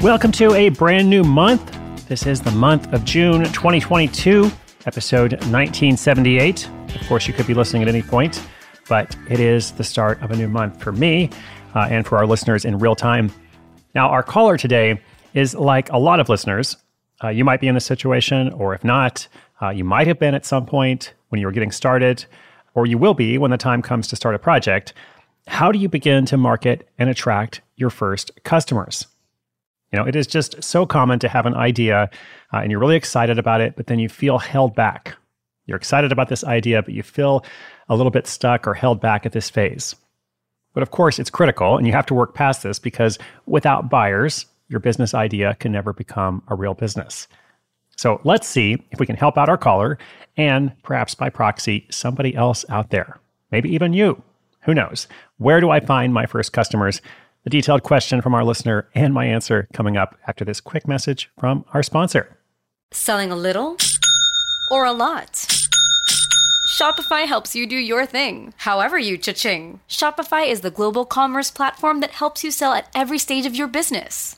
Welcome to a brand new month. This is the month of June 2022, episode 1978. Of course, you could be listening at any point, but it is the start of a new month for me uh, and for our listeners in real time. Now, our caller today is like a lot of listeners. Uh, you might be in this situation, or if not, uh, you might have been at some point when you were getting started, or you will be when the time comes to start a project. How do you begin to market and attract your first customers? You know, it is just so common to have an idea uh, and you're really excited about it, but then you feel held back. You're excited about this idea, but you feel a little bit stuck or held back at this phase. But of course, it's critical and you have to work past this because without buyers, your business idea can never become a real business. So let's see if we can help out our caller and perhaps by proxy, somebody else out there. Maybe even you. Who knows? Where do I find my first customers? The detailed question from our listener and my answer coming up after this quick message from our sponsor. Selling a little or a lot? Shopify helps you do your thing, however you cha-ching. Shopify is the global commerce platform that helps you sell at every stage of your business.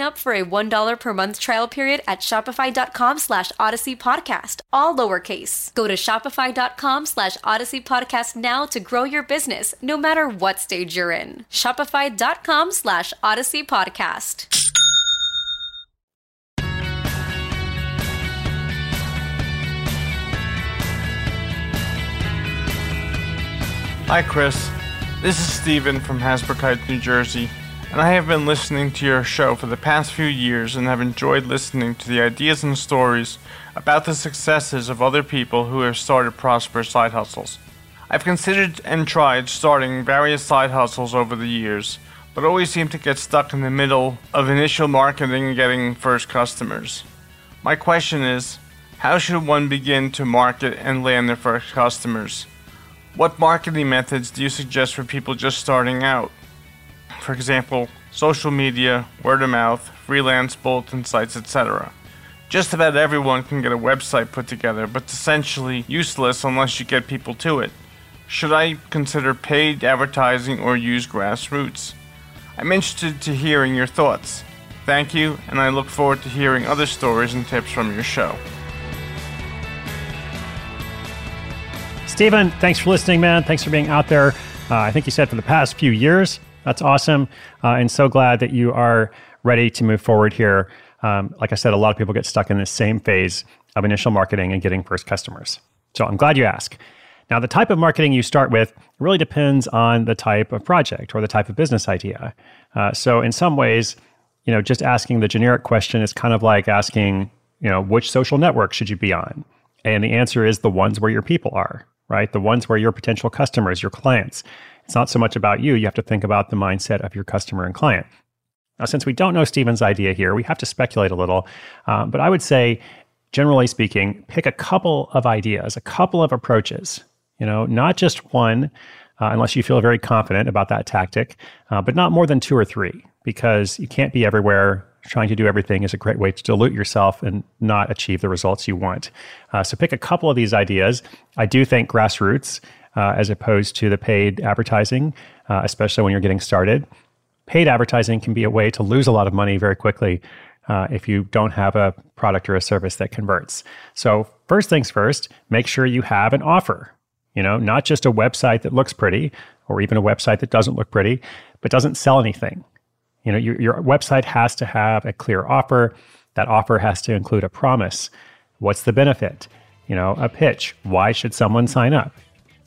up for a $1 per month trial period at shopify.com slash odyssey podcast, all lowercase. Go to shopify.com slash odyssey podcast now to grow your business, no matter what stage you're in. Shopify.com slash odyssey podcast. Hi, Chris. This is Steven from Hasbrouck Heights, New Jersey, and I have been listening to your show for the past few years and have enjoyed listening to the ideas and stories about the successes of other people who have started prosperous side hustles. I've considered and tried starting various side hustles over the years, but always seem to get stuck in the middle of initial marketing and getting first customers. My question is how should one begin to market and land their first customers? What marketing methods do you suggest for people just starting out? For example, social media, word of mouth, freelance bulletin sites, etc. Just about everyone can get a website put together, but it's essentially useless unless you get people to it. Should I consider paid advertising or use grassroots? I'm interested to hearing your thoughts. Thank you, and I look forward to hearing other stories and tips from your show. Stephen, thanks for listening, man. Thanks for being out there. Uh, I think you said for the past few years. That's awesome. Uh, and so glad that you are ready to move forward here. Um, like I said, a lot of people get stuck in the same phase of initial marketing and getting first customers. So I'm glad you asked. Now, the type of marketing you start with really depends on the type of project or the type of business idea. Uh, so, in some ways, you know, just asking the generic question is kind of like asking, you know, which social network should you be on? And the answer is the ones where your people are, right? The ones where your potential customers, your clients. It's not so much about you. You have to think about the mindset of your customer and client. Now, since we don't know Stephen's idea here, we have to speculate a little. Um, but I would say, generally speaking, pick a couple of ideas, a couple of approaches you know, not just one, uh, unless you feel very confident about that tactic, uh, but not more than two or three, because you can't be everywhere. Trying to do everything is a great way to dilute yourself and not achieve the results you want. Uh, so pick a couple of these ideas. I do think grassroots, uh, as opposed to the paid advertising, uh, especially when you're getting started. Paid advertising can be a way to lose a lot of money very quickly uh, if you don't have a product or a service that converts. So, first things first, make sure you have an offer. You know, not just a website that looks pretty or even a website that doesn't look pretty, but doesn't sell anything. You know, your, your website has to have a clear offer. That offer has to include a promise. What's the benefit? You know, a pitch. Why should someone sign up?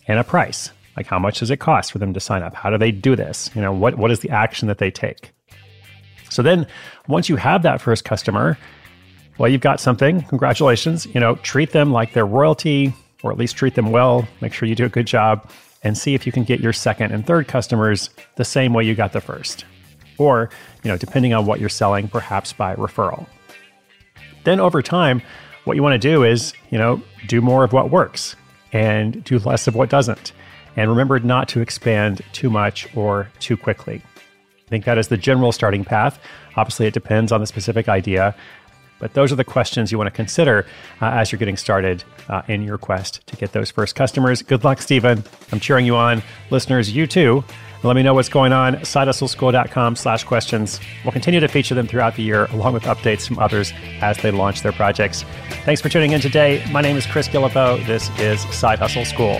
And a price. Like how much does it cost for them to sign up? How do they do this? You know, what, what is the action that they take? So then once you have that first customer, well, you've got something. Congratulations. You know, treat them like they're royalty or at least treat them well. Make sure you do a good job and see if you can get your second and third customers the same way you got the first. Or, you know, depending on what you're selling, perhaps by referral. Then over time, what you want to do is, you know, do more of what works and do less of what doesn't. And remember not to expand too much or too quickly. I think that is the general starting path. Obviously, it depends on the specific idea, but those are the questions you want to consider uh, as you're getting started uh, in your quest to get those first customers. Good luck, Stephen. I'm cheering you on. Listeners, you too. Let me know what's going on. SideHustleSchool.com slash questions. We'll continue to feature them throughout the year, along with updates from others as they launch their projects. Thanks for tuning in today. My name is Chris Guillebeau. This is Side Hustle School.